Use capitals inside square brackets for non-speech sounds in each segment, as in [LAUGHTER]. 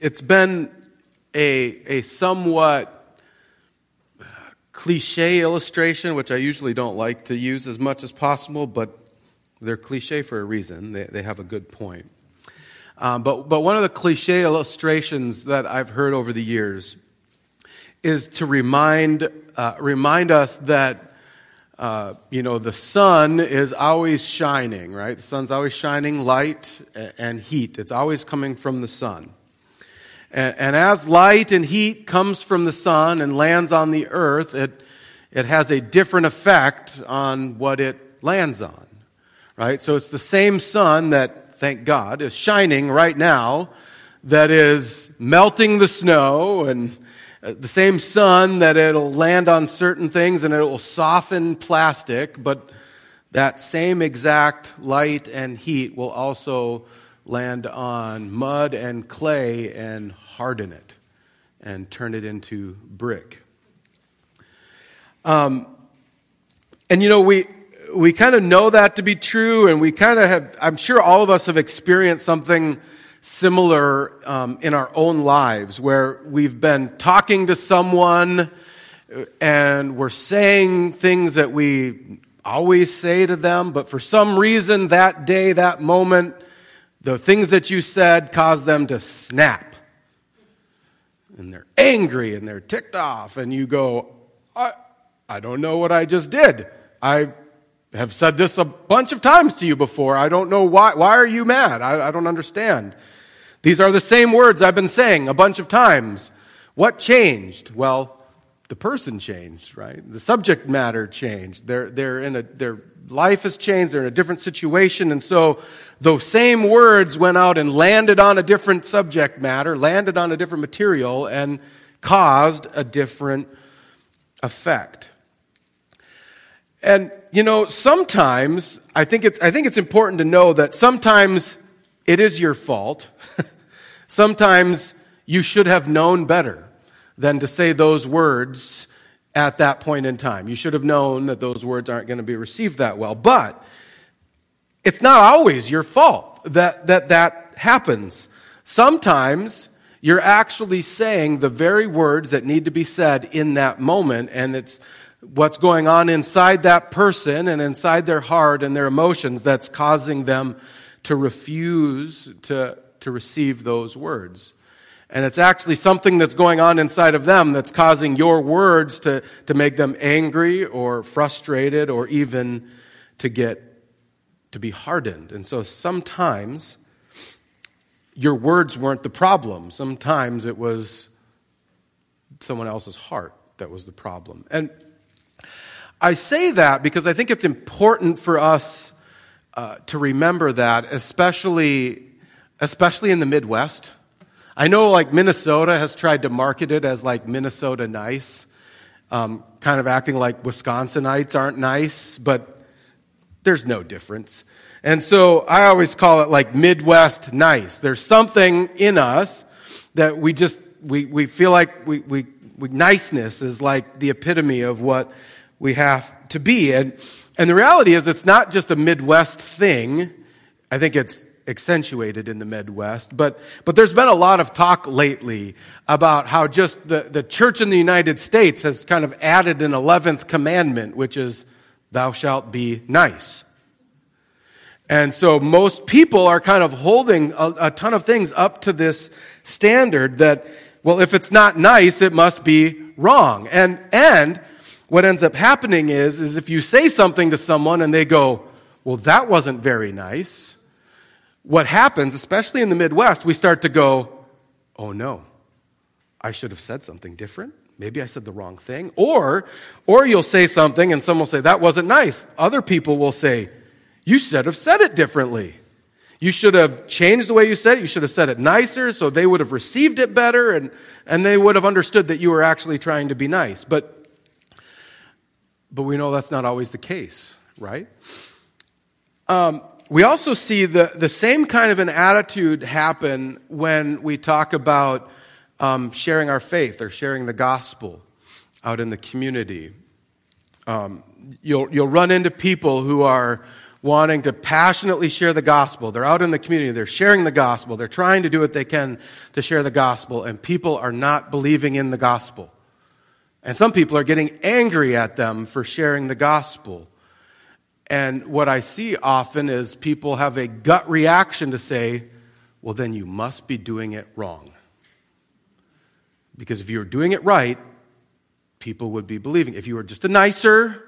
it's been a, a somewhat cliche illustration, which I usually don't like to use as much as possible, but they're cliche for a reason. They, they have a good point. Um, but, but one of the cliche illustrations that I've heard over the years is to remind, uh, remind us that, uh, you know, the sun is always shining, right? The sun's always shining light and heat. It's always coming from the sun. And, and as light and heat comes from the sun and lands on the earth, it, it has a different effect on what it lands on, right? So it's the same sun that thank God, is shining right now that is melting the snow and uh, the same sun that it'll land on certain things and it will soften plastic, but that same exact light and heat will also land on mud and clay and harden it and turn it into brick. Um, and you know, we, we kind of know that to be true, and we kind of have, I'm sure all of us have experienced something similar um, in our own lives where we've been talking to someone and we're saying things that we always say to them, but for some reason that day, that moment, the things that you said caused them to snap. And they're angry and they're ticked off, and you go, I, I don't know what I just did. I have said this a bunch of times to you before. I don't know why. Why are you mad? I, I don't understand. These are the same words I've been saying a bunch of times. What changed? Well, the person changed, right? The subject matter changed. They're, they're in a, their life has changed. They're in a different situation. And so those same words went out and landed on a different subject matter, landed on a different material, and caused a different effect. And, you know, sometimes I think it's, I think it's important to know that sometimes it is your fault. [LAUGHS] sometimes you should have known better than to say those words at that point in time. You should have known that those words aren't going to be received that well. But it's not always your fault that that, that happens. Sometimes you're actually saying the very words that need to be said in that moment, and it's what's going on inside that person and inside their heart and their emotions that's causing them to refuse to, to receive those words. And it's actually something that's going on inside of them that's causing your words to, to make them angry or frustrated or even to get to be hardened. And so sometimes your words weren't the problem. Sometimes it was someone else's heart that was the problem. And I say that because I think it's important for us uh, to remember that, especially, especially in the Midwest. I know like Minnesota has tried to market it as like Minnesota nice, um, kind of acting like Wisconsinites aren't nice, but there's no difference. And so I always call it like Midwest nice. There's something in us that we just, we, we feel like we, we, we niceness is like the epitome of what we have to be. And, and the reality is, it's not just a Midwest thing. I think it's accentuated in the Midwest. But, but there's been a lot of talk lately about how just the, the church in the United States has kind of added an 11th commandment, which is, thou shalt be nice. And so most people are kind of holding a, a ton of things up to this standard that, well, if it's not nice, it must be wrong. And, and what ends up happening is, is if you say something to someone and they go, well, that wasn't very nice, what happens, especially in the Midwest, we start to go, oh no, I should have said something different. Maybe I said the wrong thing. Or, or you'll say something and someone will say, that wasn't nice. Other people will say, you should have said it differently. You should have changed the way you said it. You should have said it nicer so they would have received it better and, and they would have understood that you were actually trying to be nice. But but we know that's not always the case, right? Um, we also see the, the same kind of an attitude happen when we talk about um, sharing our faith or sharing the gospel out in the community. Um, you'll, you'll run into people who are wanting to passionately share the gospel. They're out in the community, they're sharing the gospel, they're trying to do what they can to share the gospel, and people are not believing in the gospel. And some people are getting angry at them for sharing the gospel. And what I see often is people have a gut reaction to say, well, then you must be doing it wrong. Because if you were doing it right, people would be believing. If you were just a nicer,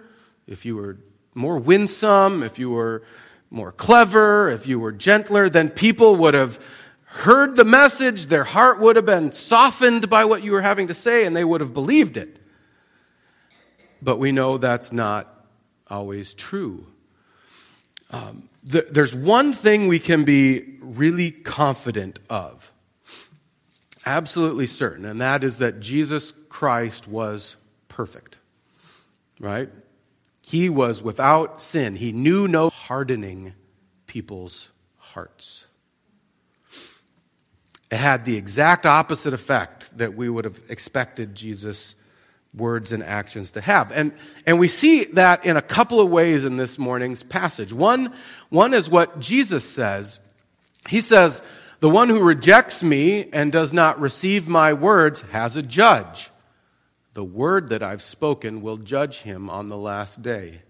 if you were more winsome, if you were more clever, if you were gentler, then people would have heard the message, their heart would have been softened by what you were having to say, and they would have believed it. But we know that's not always true. Um, th- there's one thing we can be really confident of, absolutely certain, and that is that Jesus Christ was perfect. Right? He was without sin. He knew no hardening people's hearts. It had the exact opposite effect that we would have expected Jesus' words and actions to have. And, and we see that in a couple of ways in this morning's passage. One, one is what Jesus says. He says, The one who rejects me and does not receive my words has a judge. The word that I've spoken will judge him on the last day.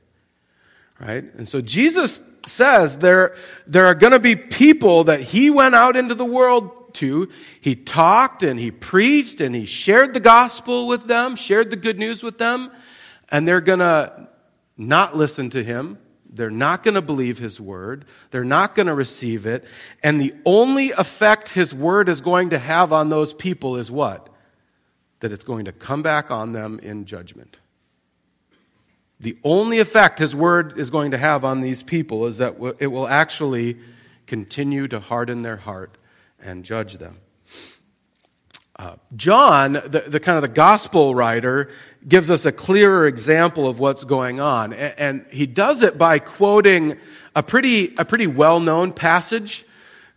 Right? And so Jesus says there, there are going to be people that he went out into the world to. He talked and he preached and he shared the gospel with them, shared the good news with them, and they're going to not listen to him. They're not going to believe his word. They're not going to receive it. And the only effect his word is going to have on those people is what? That it's going to come back on them in judgment. The only effect his word is going to have on these people is that it will actually continue to harden their heart and judge them. Uh, John, the, the, kind of the gospel writer, gives us a clearer example of what's going on. And, and he does it by quoting a pretty, a pretty well-known passage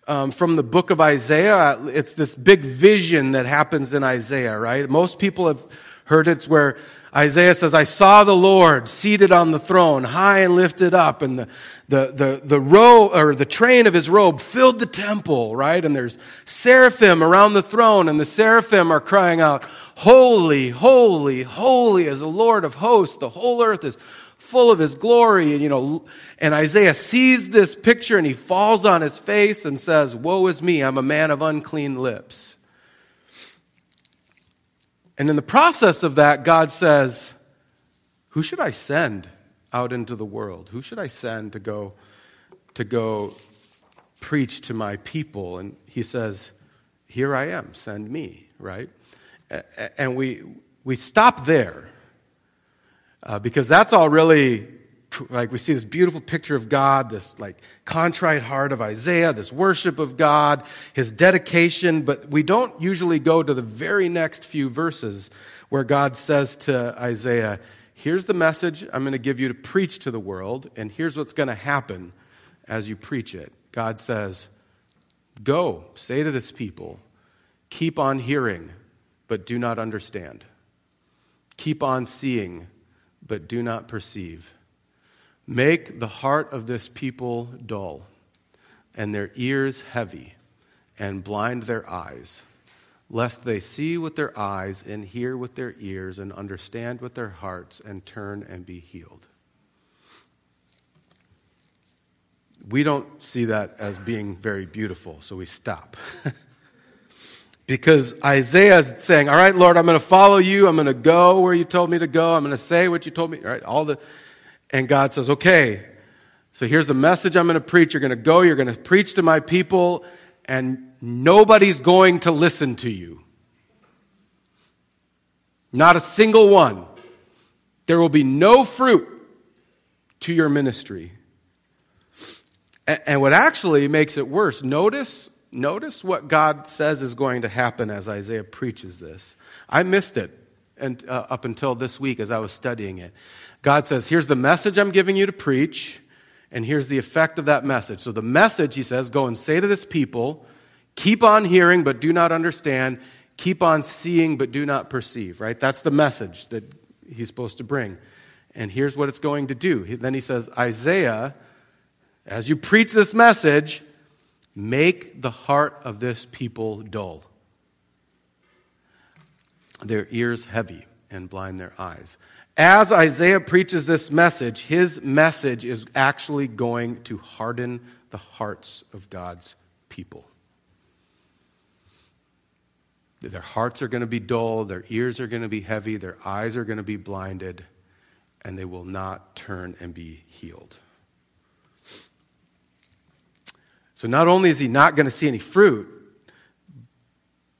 um, from the book of Isaiah. It's this big vision that happens in Isaiah, right? Most people have heard. It's where Isaiah says, I saw the Lord seated on the throne, high and lifted up, and the, the, the, the robe, or the train of his robe filled the temple, right? And there's seraphim around the throne, and the seraphim are crying out, Holy, holy, holy is the Lord of hosts. The whole earth is full of his glory. And, you know, and Isaiah sees this picture and he falls on his face and says, Woe is me, I'm a man of unclean lips. And in the process of that, God says, Who should I send out into the world? Who should I send to go, to go preach to my people? And he says, Here I am, send me, right? And we, we stop there uh, because that's all really like we see this beautiful picture of God, this like contrite heart of Isaiah, this worship of God, his dedication, but we don't usually go to the very next few verses where God says to Isaiah, here's the message I'm going to give you to preach to the world, and here's what's going to happen as you preach it. God says, Go, say to this people, keep on hearing, but do not understand. Keep on seeing, but do not perceive. Make the heart of this people dull, and their ears heavy, and blind their eyes, lest they see with their eyes, and hear with their ears, and understand with their hearts, and turn and be healed. We don't see that as being very beautiful, so we stop. [LAUGHS] because Isaiah is saying, All right, Lord, I'm going to follow you. I'm going to go where you told me to go. I'm going to say what you told me. All right, all the and God says, okay, so here's the message I'm going to preach. You're going to go, you're going to preach to my people, and nobody's going to listen to you. Not a single one. There will be no fruit to your ministry. And what actually makes it worse, notice, notice what God says is going to happen as Isaiah preaches this. I missed it and, uh, up until this week as I was studying it. God says, Here's the message I'm giving you to preach, and here's the effect of that message. So, the message, he says, go and say to this people, keep on hearing, but do not understand. Keep on seeing, but do not perceive, right? That's the message that he's supposed to bring. And here's what it's going to do. Then he says, Isaiah as you preach this message, make the heart of this people dull, their ears heavy, and blind their eyes. As Isaiah preaches this message, his message is actually going to harden the hearts of God's people. Their hearts are going to be dull, their ears are going to be heavy, their eyes are going to be blinded, and they will not turn and be healed. So not only is he not going to see any fruit,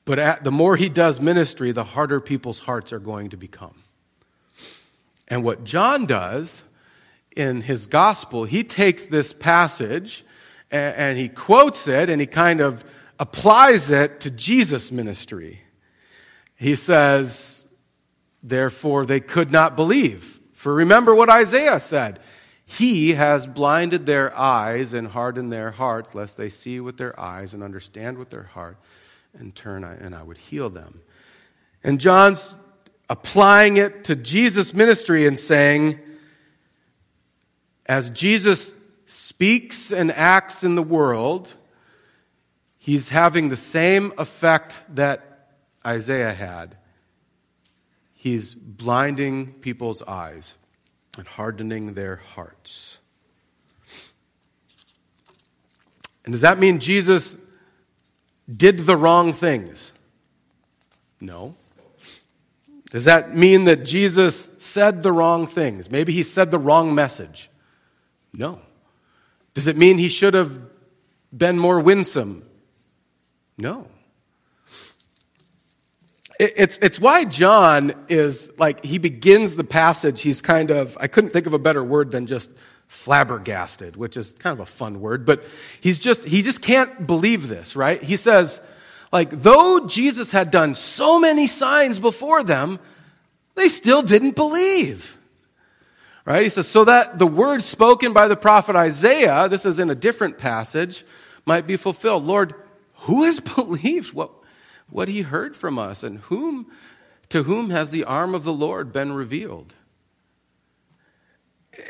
but at, the more he does ministry, the harder people's hearts are going to become. And what John does in his gospel, he takes this passage and, and he quotes it and he kind of applies it to Jesus' ministry. He says, Therefore, they could not believe. For remember what Isaiah said He has blinded their eyes and hardened their hearts, lest they see with their eyes and understand with their heart and turn, and I would heal them. And John's applying it to Jesus' ministry and saying, as Jesus speaks and acts in the world, he's having the same effect that Isaiah had. He's blinding people's eyes and hardening their hearts. And does that mean Jesus did the wrong things? No. Does that mean that Jesus said the wrong things? Maybe he said the wrong message? No. Does it mean he should have been more winsome? No. It's, it's why John is like, he begins the passage, he's kind of, I couldn't think of a better word than just flabbergasted, which is kind of a fun word, but he's just, he just can't believe this, right? He says, like, though Jesus had done so many signs before them, they still didn't believe. Right? He says, so that the word spoken by the prophet Isaiah, this is in a different passage, might be fulfilled. Lord, who has [LAUGHS] believed what, what he heard from us, and whom, to whom has the arm of the Lord been revealed?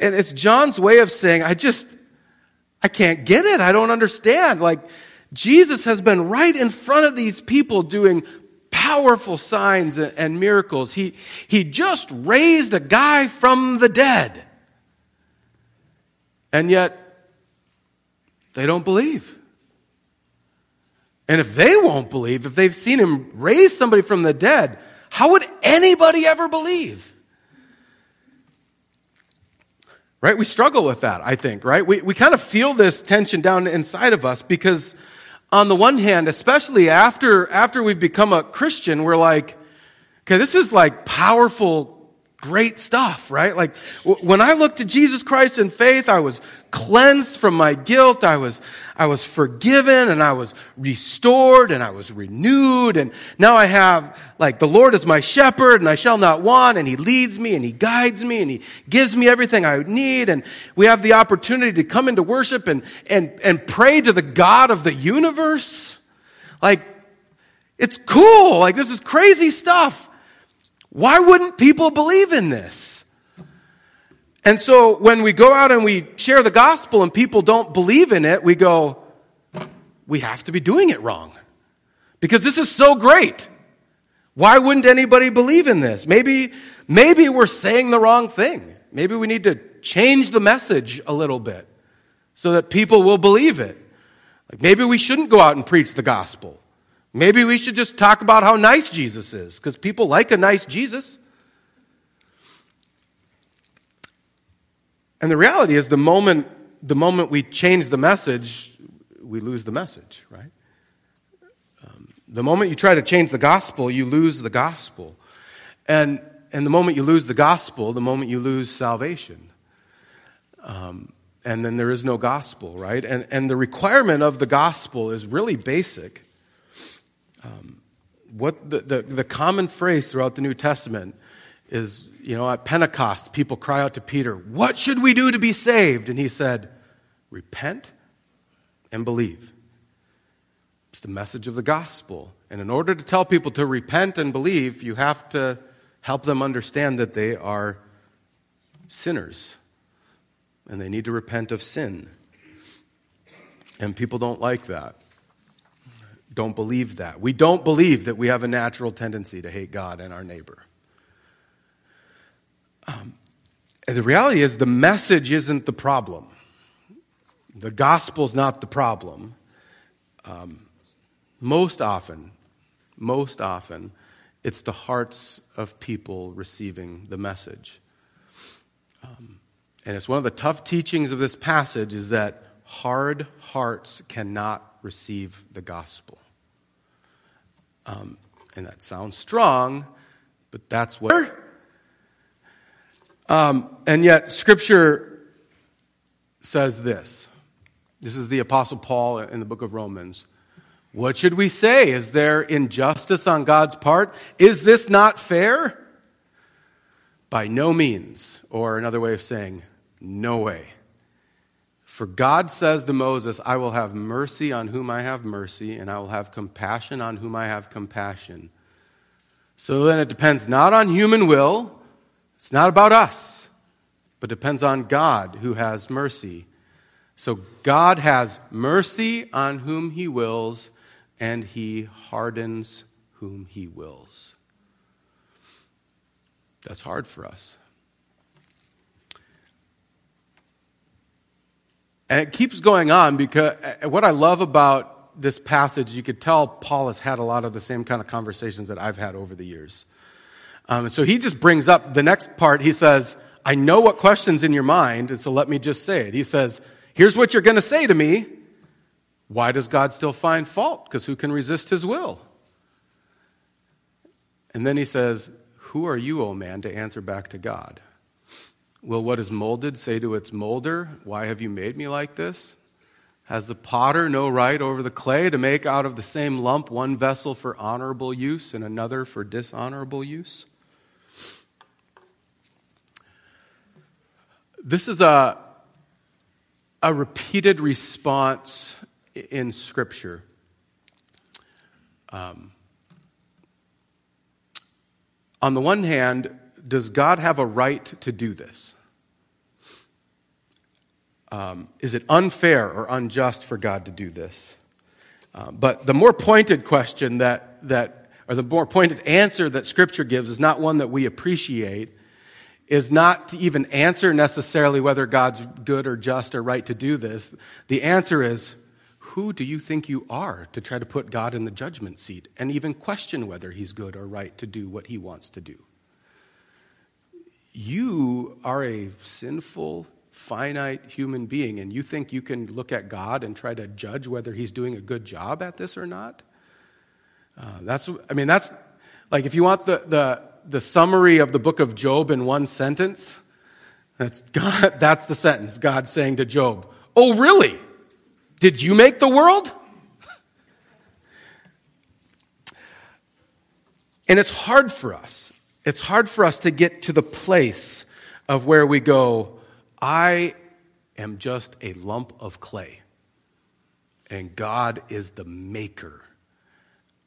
And it's John's way of saying, I just, I can't get it. I don't understand. Like, Jesus has been right in front of these people doing powerful signs and miracles. He, he just raised a guy from the dead. And yet, they don't believe. And if they won't believe, if they've seen him raise somebody from the dead, how would anybody ever believe? Right? We struggle with that, I think, right? We, we kind of feel this tension down inside of us because on the one hand, especially after, after we've become a Christian, we're like, okay, this is like powerful, great stuff, right? Like when I looked to Jesus Christ in faith, I was cleansed from my guilt. I was, I was forgiven and I was restored and I was renewed. And now I have like the Lord is my shepherd and I shall not want and he leads me and he guides me and he gives me everything I need. And we have the opportunity to come into worship and, and, and pray to the God of the universe. Like, it's cool. Like, this is crazy stuff. Why wouldn't people believe in this? And so when we go out and we share the gospel and people don't believe in it, we go, we have to be doing it wrong. Because this is so great. Why wouldn't anybody believe in this? Maybe, maybe we're saying the wrong thing. Maybe we need to change the message a little bit so that people will believe it. Like maybe we shouldn't go out and preach the gospel. Maybe we should just talk about how nice Jesus is because people like a nice Jesus. And the reality is, the moment, the moment we change the message, we lose the message, right? Um, the moment you try to change the gospel, you lose the gospel. And, and the moment you lose the gospel, the moment you lose salvation. Um, and then there is no gospel, right? And, and the requirement of the gospel is really basic. Um, what the, the, the common phrase throughout the New Testament is you know, at Pentecost, people cry out to Peter, What should we do to be saved? And he said, Repent and believe. It's the message of the gospel. And in order to tell people to repent and believe, you have to help them understand that they are sinners and they need to repent of sin. And people don't like that. Don't believe that. We don't believe that we have a natural tendency to hate God and our neighbor. Um, and the reality is, the message isn't the problem. The gospel's not the problem. Um, most often, most often, it's the hearts of people receiving the message. Um, and it's one of the tough teachings of this passage is that hard hearts cannot receive the gospel. Um, and that sounds strong, but that's what. Um, and yet, Scripture says this. This is the Apostle Paul in the book of Romans. What should we say? Is there injustice on God's part? Is this not fair? By no means. Or another way of saying, no way. For God says to Moses, I will have mercy on whom I have mercy, and I will have compassion on whom I have compassion. So then it depends not on human will, it's not about us, but depends on God who has mercy. So God has mercy on whom he wills, and he hardens whom he wills. That's hard for us. And it keeps going on because uh, what I love about this passage, you could tell Paul has had a lot of the same kind of conversations that I've had over the years. Um, so he just brings up the next part. He says, I know what question's in your mind, and so let me just say it. He says, Here's what you're going to say to me. Why does God still find fault? Because who can resist his will? And then he says, Who are you, O man, to answer back to God? Will what is molded say to its molder, Why have you made me like this? Has the potter no right over the clay to make out of the same lump one vessel for honorable use and another for dishonorable use? This is a a repeated response in Scripture. Um, on the one hand, does God have a right to do this? Um, is it unfair or unjust for God to do this? Uh, but the more pointed question that, that, or the more pointed answer that Scripture gives is not one that we appreciate, is not to even answer necessarily whether God's good or just or right to do this. The answer is, who do you think you are to try to put God in the judgment seat and even question whether he's good or right to do what he wants to do? You are a sinful, finite human being, and you think you can look at God and try to judge whether he's doing a good job at this or not? Uh, that's, I mean, that's like if you want the, the, the summary of the book of Job in one sentence, that's, [LAUGHS] God, that's the sentence God saying to Job, Oh, really? Did you make the world? [LAUGHS] And it's hard for us. It's hard for us to get to the place of where we go, I am just a lump of clay, and God is the maker,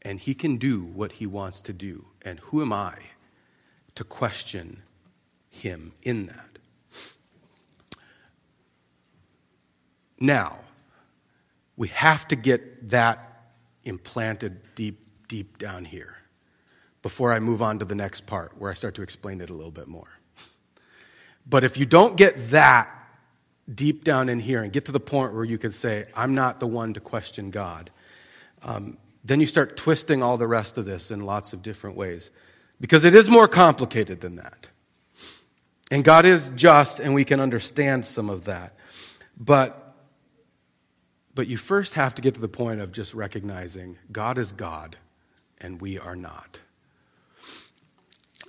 and He can do what He wants to do. And who am I to question him in that. Now, we have to get that implanted deep, deep down here before I move on to the next part where I start to explain it a little bit more. But if you don't get that deep down in here and get to the point where you can say, I'm not the one to question God, um, then you start twisting all the rest of this in lots of different ways. Because it is more complicated than that. And God is just, and we can understand some of that. But, but you first have to get to the point of just recognizing God is God, and we are not.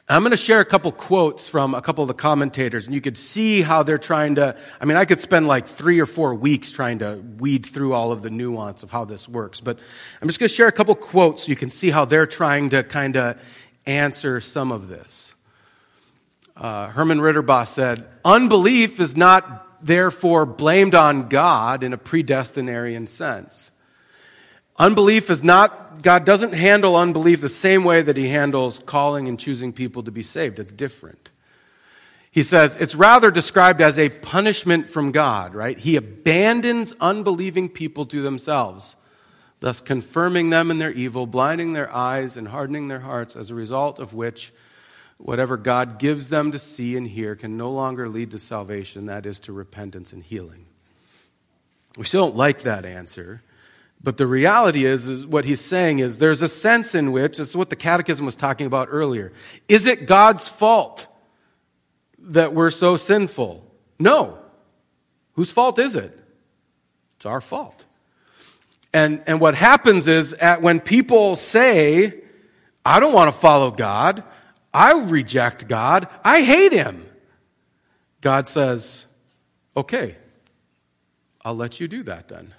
I'm going to share a couple quotes from a couple of the commentators, and you could see how they're trying to. I mean, I could spend like three or four weeks trying to weed through all of the nuance of how this works, but I'm just going to share a couple quotes so you can see how they're trying to kind of answer some of this. Uh, Herman Ridderbos said, Unbelief is not therefore blamed on God in a predestinarian sense. Unbelief is not, God doesn't handle unbelief the same way that He handles calling and choosing people to be saved. It's different. He says it's rather described as a punishment from God, right? He abandons unbelieving people to themselves, thus confirming them in their evil, blinding their eyes, and hardening their hearts, as a result of which whatever God gives them to see and hear can no longer lead to salvation, that is, to repentance and healing. We still don't like that answer. But the reality is, is what he's saying is there's a sense in which, this is what the catechism was talking about earlier. Is it God's fault? that we're so sinful? No. Whose fault is it? It's our fault. And, and what happens is at, when people say, I don't want to follow God, I reject God, I hate Him, God says, okay, I'll let you do that then.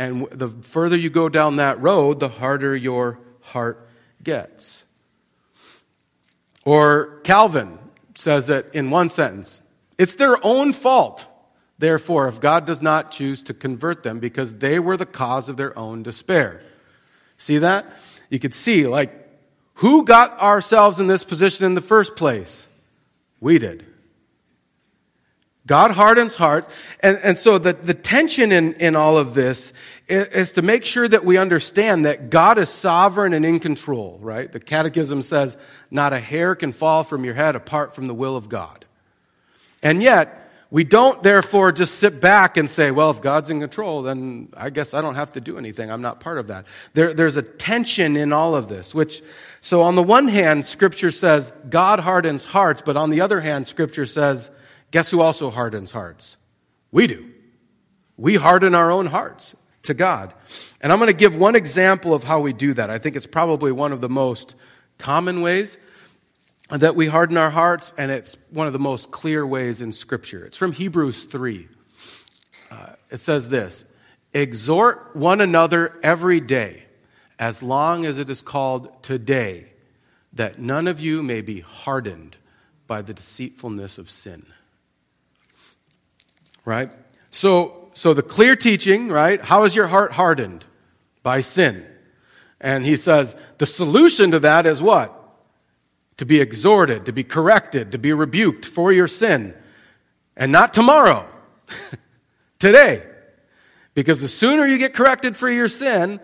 And the further you go down that road, the harder your heart gets. Or Calvin, says it in one sentence It's their own fault, therefore, if God does not choose to convert them because they were the cause of their own despair. See that? You could see, like, who got ourselves in this position in the first place? We did. God hardens hearts. And, and so the, the tension in, in all of this is, is, to make sure that we understand that God is sovereign and in control, right? The Catechism says, not a hair can fall from your head apart from the will of God. And yet, we don't therefore just sit back and say, well, if God's in control, then I guess I don't have to do anything. I'm not part of that. There, there's a tension in all of this, which, so on the one hand, Scripture says God hardens hearts, but on the other hand, Scripture says, Guess who also hardens hearts? We do. We harden our own hearts to God. And I'm going to give one example of how we do that. I think it's probably one of the most common ways that we harden our hearts, and it's one of the most clear ways in Scripture. It's from Hebrews 3. Uh, it says this Exhort one another every day, as long as it is called today, that none of you may be hardened by the deceitfulness of sin right? So, so the clear teaching, right? How is your heart hardened? By sin. And he says the solution to that is what? To be exhorted, to be corrected, to be rebuked for your sin. And not tomorrow. [LAUGHS] Today. Because the sooner you get corrected for your sin,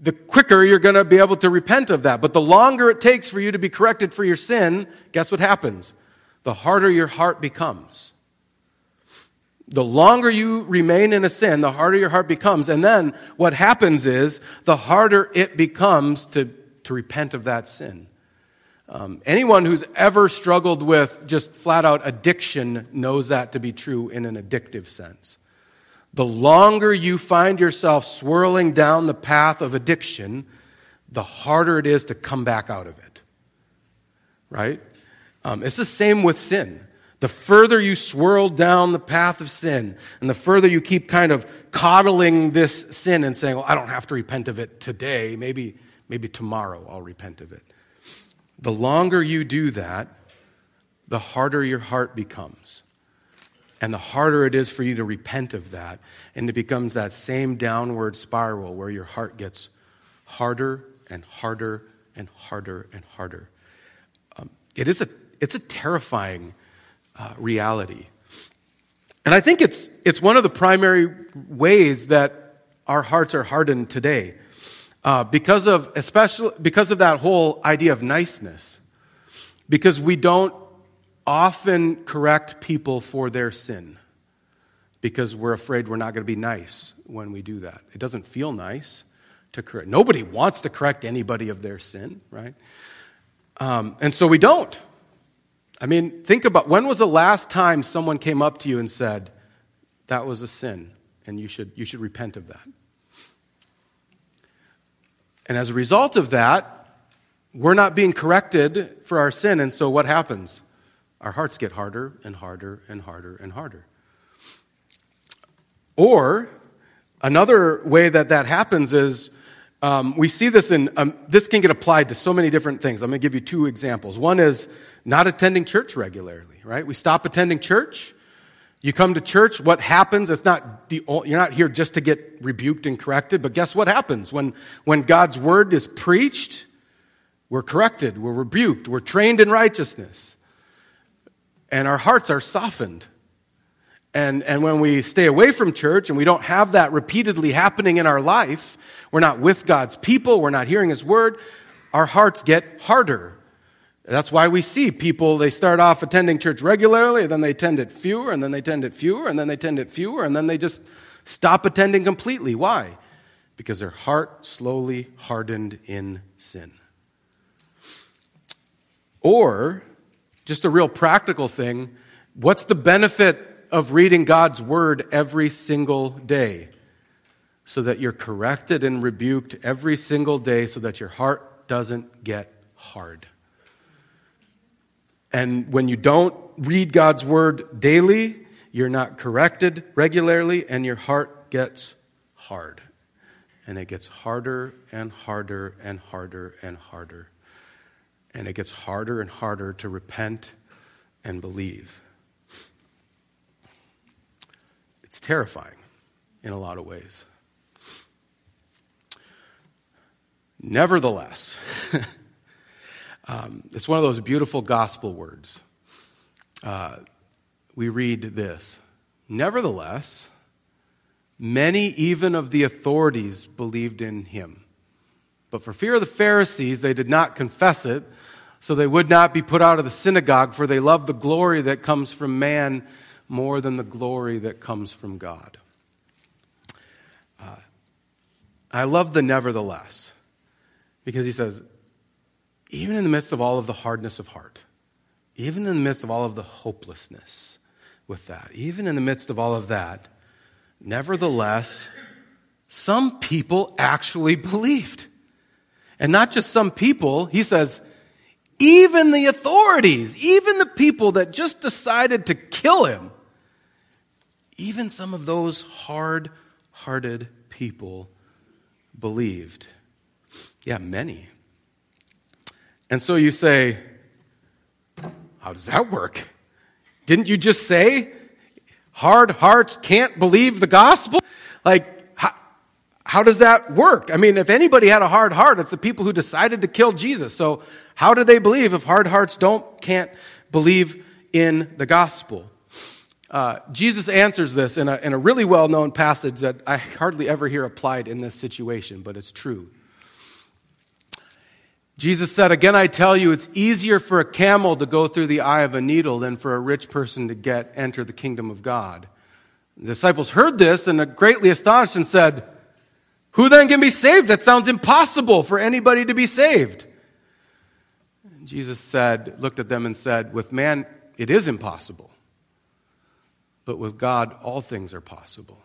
the quicker you're going to be able to repent of that. But the longer it takes for you to be corrected for your sin, guess what happens? The harder your heart becomes. The longer you remain in a sin, the harder your heart becomes. And then what happens is the harder it becomes to, to repent of that sin. Um, anyone who's ever struggled with just flat out addiction knows that to be true in an addictive sense. The longer you find yourself swirling down the path of addiction, the harder it is to come back out of it. Right? Um, it's the same with sin the further you swirl down the path of sin, and the further you keep kind of coddling this sin and saying, well, I don't have to repent of it today. Maybe, maybe tomorrow I'll repent of it. The longer you do that, the harder your heart becomes. And the harder it is for you to repent of that. And it becomes that same downward spiral where your heart gets harder and harder and harder and harder. Um, it is a, it's a terrifying uh, reality. And I think it's, it's one of the primary ways that our hearts are hardened today. Uh, because of especially because of that whole idea of niceness because we don't often correct people for their sin because we're afraid we're not going to be nice when we do that it doesn't feel nice to correct nobody wants to correct anybody of their sin right um, and so we don't I mean, think about when was the last time someone came up to you and said, that was a sin and you should, you should repent of that? And as a result of that, we're not being corrected for our sin. And so what happens? Our hearts get harder and harder and harder and harder. Or another way that that happens is um, we see this in, um, this can get applied to so many different things. I'm going to give you two examples. One is not attending church regularly, right? We stop attending church. You come to church, what happens? It's not the, you're not here just to get rebuked and corrected, but guess what happens? When, when God's word is preached, we're corrected, we're rebuked, we're trained in righteousness. and our hearts are softened. And, and when we stay away from church and we don't have that repeatedly happening in our life, we're not with God's people, we're not hearing His word, our hearts get harder. That's why we see people, they start off attending church regularly, then they attend it fewer, and then they attend it fewer, and then they attend it fewer, and then they just stop attending completely. Why? Because their heart slowly hardened in sin. Or, just a real practical thing, what's the benefit of reading God's word every single day? So that you're corrected and rebuked every single day so that your heart doesn't get hard. And when you don't read God's word daily, you're not corrected regularly, and your heart gets hard. And it gets harder and harder and harder and harder. And it gets harder and harder to repent and believe. It's terrifying in a lot of ways. Nevertheless, [LAUGHS] um, it's one of those beautiful gospel words. Uh, we read this Nevertheless, many even of the authorities believed in him. But for fear of the Pharisees, they did not confess it, so they would not be put out of the synagogue, for they loved the glory that comes from man more than the glory that comes from God. Uh, I love the nevertheless, because he says, even in the midst of all of the hardness of heart, even in the midst of all of the hopelessness with that, even in the midst of all of that, nevertheless, some people actually believed. And not just some people, he says, even the authorities, even the people that just decided to kill him, even some of those hard hearted people believed. Yeah, many. And so you say, how does that work? Didn't you just say hard hearts can't believe the gospel? Like, how, how does that work? I mean, if anybody had a hard heart, it's the people who decided to kill Jesus. So how do they believe if hard hearts don't, can't believe in the gospel? Uh, Jesus answers this in a, in a really well known passage that I hardly ever hear applied in this situation, but it's true. Jesus said, Again, I tell you, it's easier for a camel to go through the eye of a needle than for a rich person to get enter the kingdom of God. The disciples heard this and are greatly astonished and said, Who then can be saved? That sounds impossible for anybody to be saved. Jesus said, looked at them and said, With man, it is impossible. But with God, all things are possible.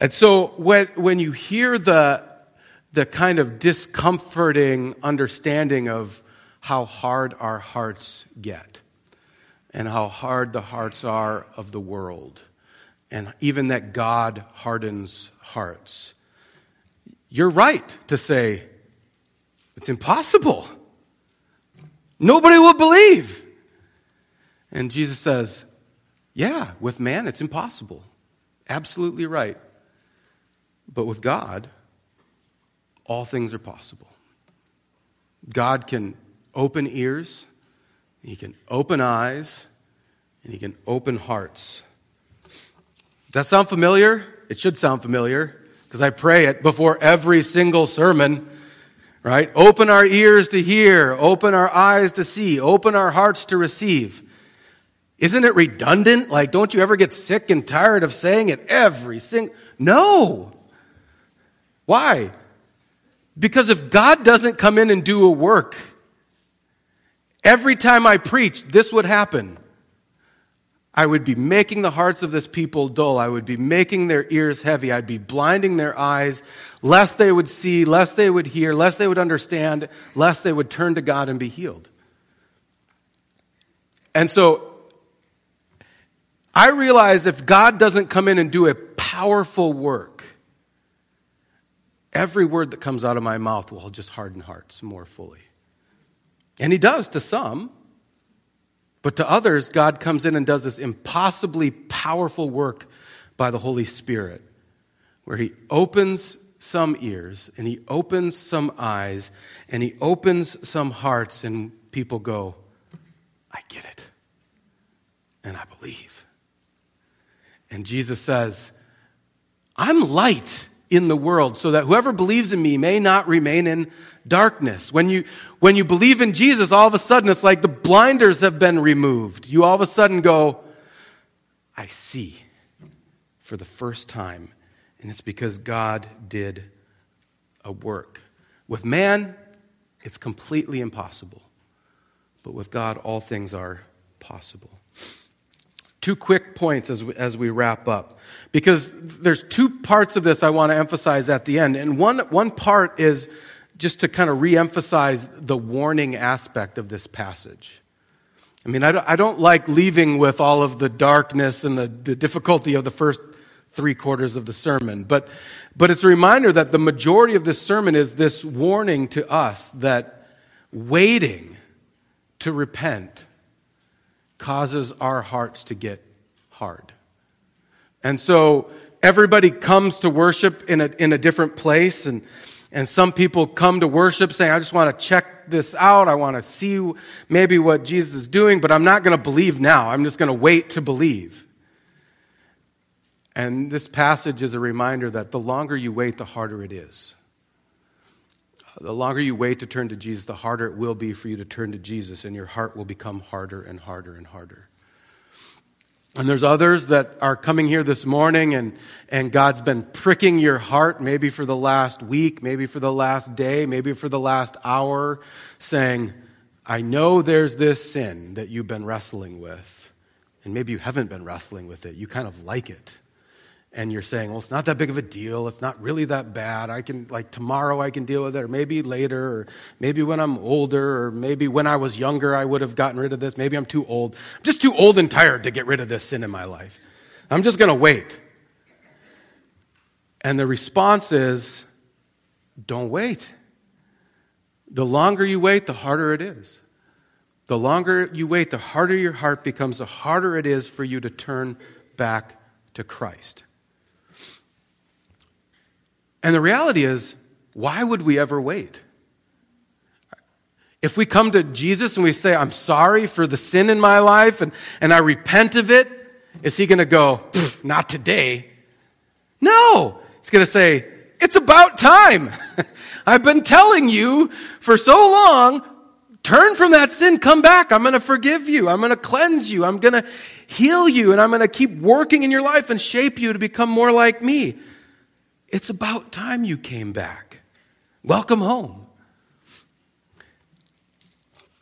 And so when, when you hear the the kind of discomforting understanding of how hard our hearts get and how hard the hearts are of the world, and even that God hardens hearts. You're right to say it's impossible. Nobody will believe. And Jesus says, Yeah, with man it's impossible. Absolutely right. But with God, all things are possible. God can open ears, He can open eyes, and He can open hearts. Does that sound familiar? It should sound familiar because I pray it before every single sermon, right? Open our ears to hear, open our eyes to see, open our hearts to receive. Isn't it redundant? Like, don't you ever get sick and tired of saying it every single? No. Why? Because if God doesn't come in and do a work, every time I preach, this would happen. I would be making the hearts of this people dull. I would be making their ears heavy. I'd be blinding their eyes, lest they would see, lest they would hear, lest they would understand, lest they would turn to God and be healed. And so, I realize if God doesn't come in and do a powerful work, every word that comes out of my mouth will just harden hearts more fully. And he does to some. But to others, God comes in and does this impossibly powerful work by the Holy Spirit, where he opens some ears and he opens some eyes and he opens some hearts, and people go, I get it. And I believe. And Jesus says, I'm light in the world so that whoever believes in me may not remain in darkness. When you, when you believe in Jesus, all of a sudden it's like the blinders have been removed. You all of a sudden go, I see for the first time. And it's because God did a work. With man, it's completely impossible. But with God, all things are possible. Two quick points as we, as we wrap up. Because there's two parts of this I want to emphasize at the end. And one, one part is just to kind of re-emphasize the warning aspect of this passage. I mean, I don't, I don't like leaving with all of the darkness and the, the difficulty of the first three quarters of the sermon, but, but it's a reminder that the majority of this sermon is this warning to us that waiting to repent causes our hearts to get hard. And so everybody comes to worship in a, in a different place and, and some people come to worship saying, I just want to check this out. I want to see maybe what Jesus is doing, but I'm not going to believe now. I'm just going to wait to believe. And this passage is a reminder that the longer you wait, the harder it is. The longer you wait to turn to Jesus, the harder it will be for you to turn to Jesus, and your heart will become harder and harder and harder. And there's others that are coming here this morning and, and God's been pricking your heart, maybe for the last week, maybe for the last day, maybe for the last hour, saying, I know there's this sin that you've been wrestling with. And maybe you haven't been wrestling with it. You kind of like it and you're saying, well, it's not that big of a deal. It's not really that bad. I can, like, tomorrow I can deal with it, or maybe later, or maybe when I'm older, or maybe when I was younger I would have gotten rid of this. Maybe I'm too old. I'm just too old and tired to get rid of this sin in my life. I'm just going to wait. And the response is, don't wait. The longer you wait, the harder it is. The longer you wait, the harder your heart becomes, the harder it is for you to turn back to Christ. And the reality is, why would we ever wait? If we come to Jesus and we say, I'm sorry for the sin in my life and, and I repent of it, is he going to go, not today? No. He's going to say, it's about time. [LAUGHS] I've been telling you for so long, turn from that sin, come back. I'm going to forgive you. I'm going to cleanse you. I'm going to heal you and I'm going to keep working in your life and shape you to become more like me. It's about time you came back. Welcome home.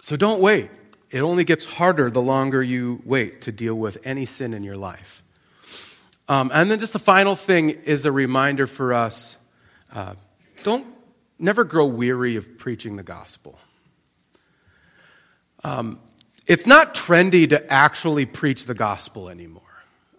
So don't wait. It only gets harder the longer you wait to deal with any sin in your life. Um, and then just the final thing is a reminder for us uh, don't never grow weary of preaching the gospel. Um, it's not trendy to actually preach the gospel anymore.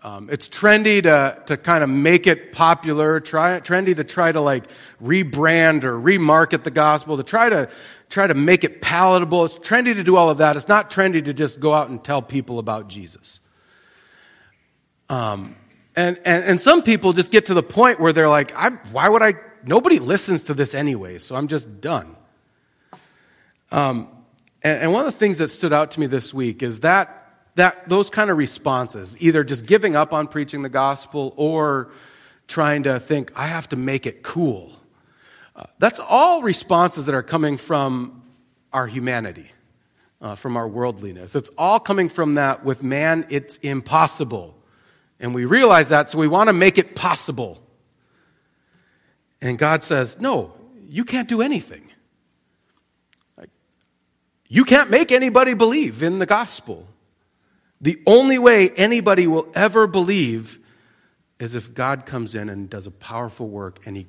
Um, it's trendy to, to kind of make it popular, try, trendy to try to like rebrand or remarket the gospel, to try to, try to make it palatable. It's trendy to do all of that. It's not trendy to just go out and tell people about Jesus. Um, and, and, and some people just get to the point where they're like, why would I? Nobody listens to this anyway, so I'm just done. Um, and, and one of the things that stood out to me this week is that that those kind of responses, either just giving up on preaching the gospel or trying to think, I have to make it cool. Uh, that's all responses that are coming from our humanity, uh, from our worldliness. It's all coming from that with man, it's impossible. And we realize that, so we want to make it possible. And God says, No, you can't do anything. Like, you can't make anybody believe in the gospel. The only way anybody will ever believe is if God comes in and does a powerful work and he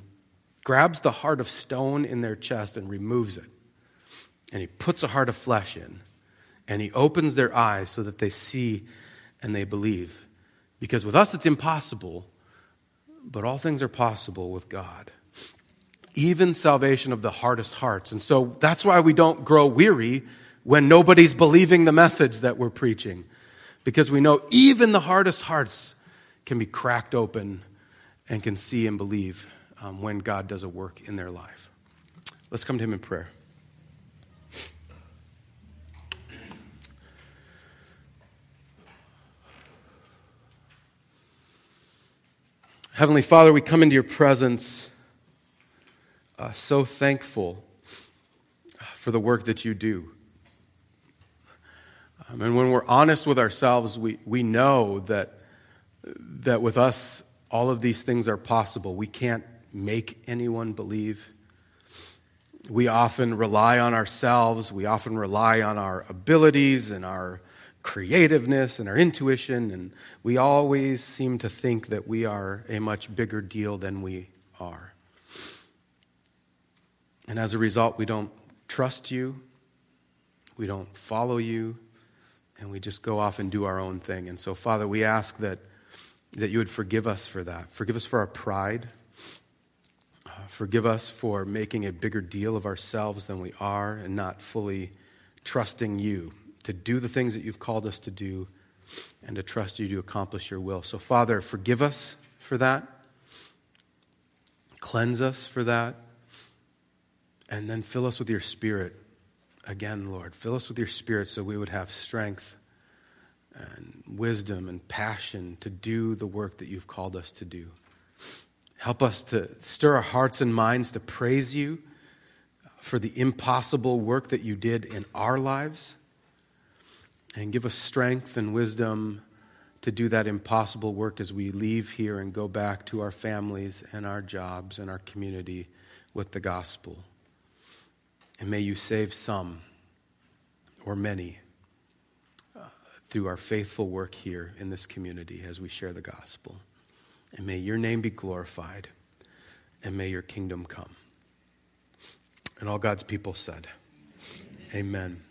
grabs the heart of stone in their chest and removes it. And he puts a heart of flesh in. And he opens their eyes so that they see and they believe. Because with us it's impossible, but all things are possible with God. Even salvation of the hardest hearts. And so that's why we don't grow weary when nobody's believing the message that we're preaching because we know even the hardest hearts can be cracked open and can see and believe um, when God does a work in their life. Let's come to Him in prayer. Heavenly Father, we come into your presence uh, so thankful uh, for the work that you do. Um, and when we're honest with ourselves, we, we know that, that with us, all of these things are possible. We can't make anyone believe. We often rely on ourselves, we often rely on our abilities and our creativeness and our intuition, and we always seem to think that we are a much bigger deal than we are. And as a result, we don't trust you, we don't follow you, and we just go off and do our own thing. And so, Father, we ask that, that you would forgive us for that. Forgive us for our pride. Uh, forgive us for making a bigger deal of ourselves than we are and not fully trusting you to do the things that you've called us to do and to trust you to accomplish your will. So, Father, forgive us for that. Cleanse us for that. And then fill us with your spirit again, Lord. Fill us with your spirit so we would have strength and wisdom and passion to do the work that you've called us to do. Help us to stir our hearts and minds to praise you for the impossible work that you did in our lives and give us strength and wisdom to do that impossible work as we leave here and go back to our families and our jobs and our community with the gospel. And may you save some or many uh, through our faithful work here in this community as we share the gospel. And may your name be glorified and may your kingdom come. And all God's people said, Amen. Amen.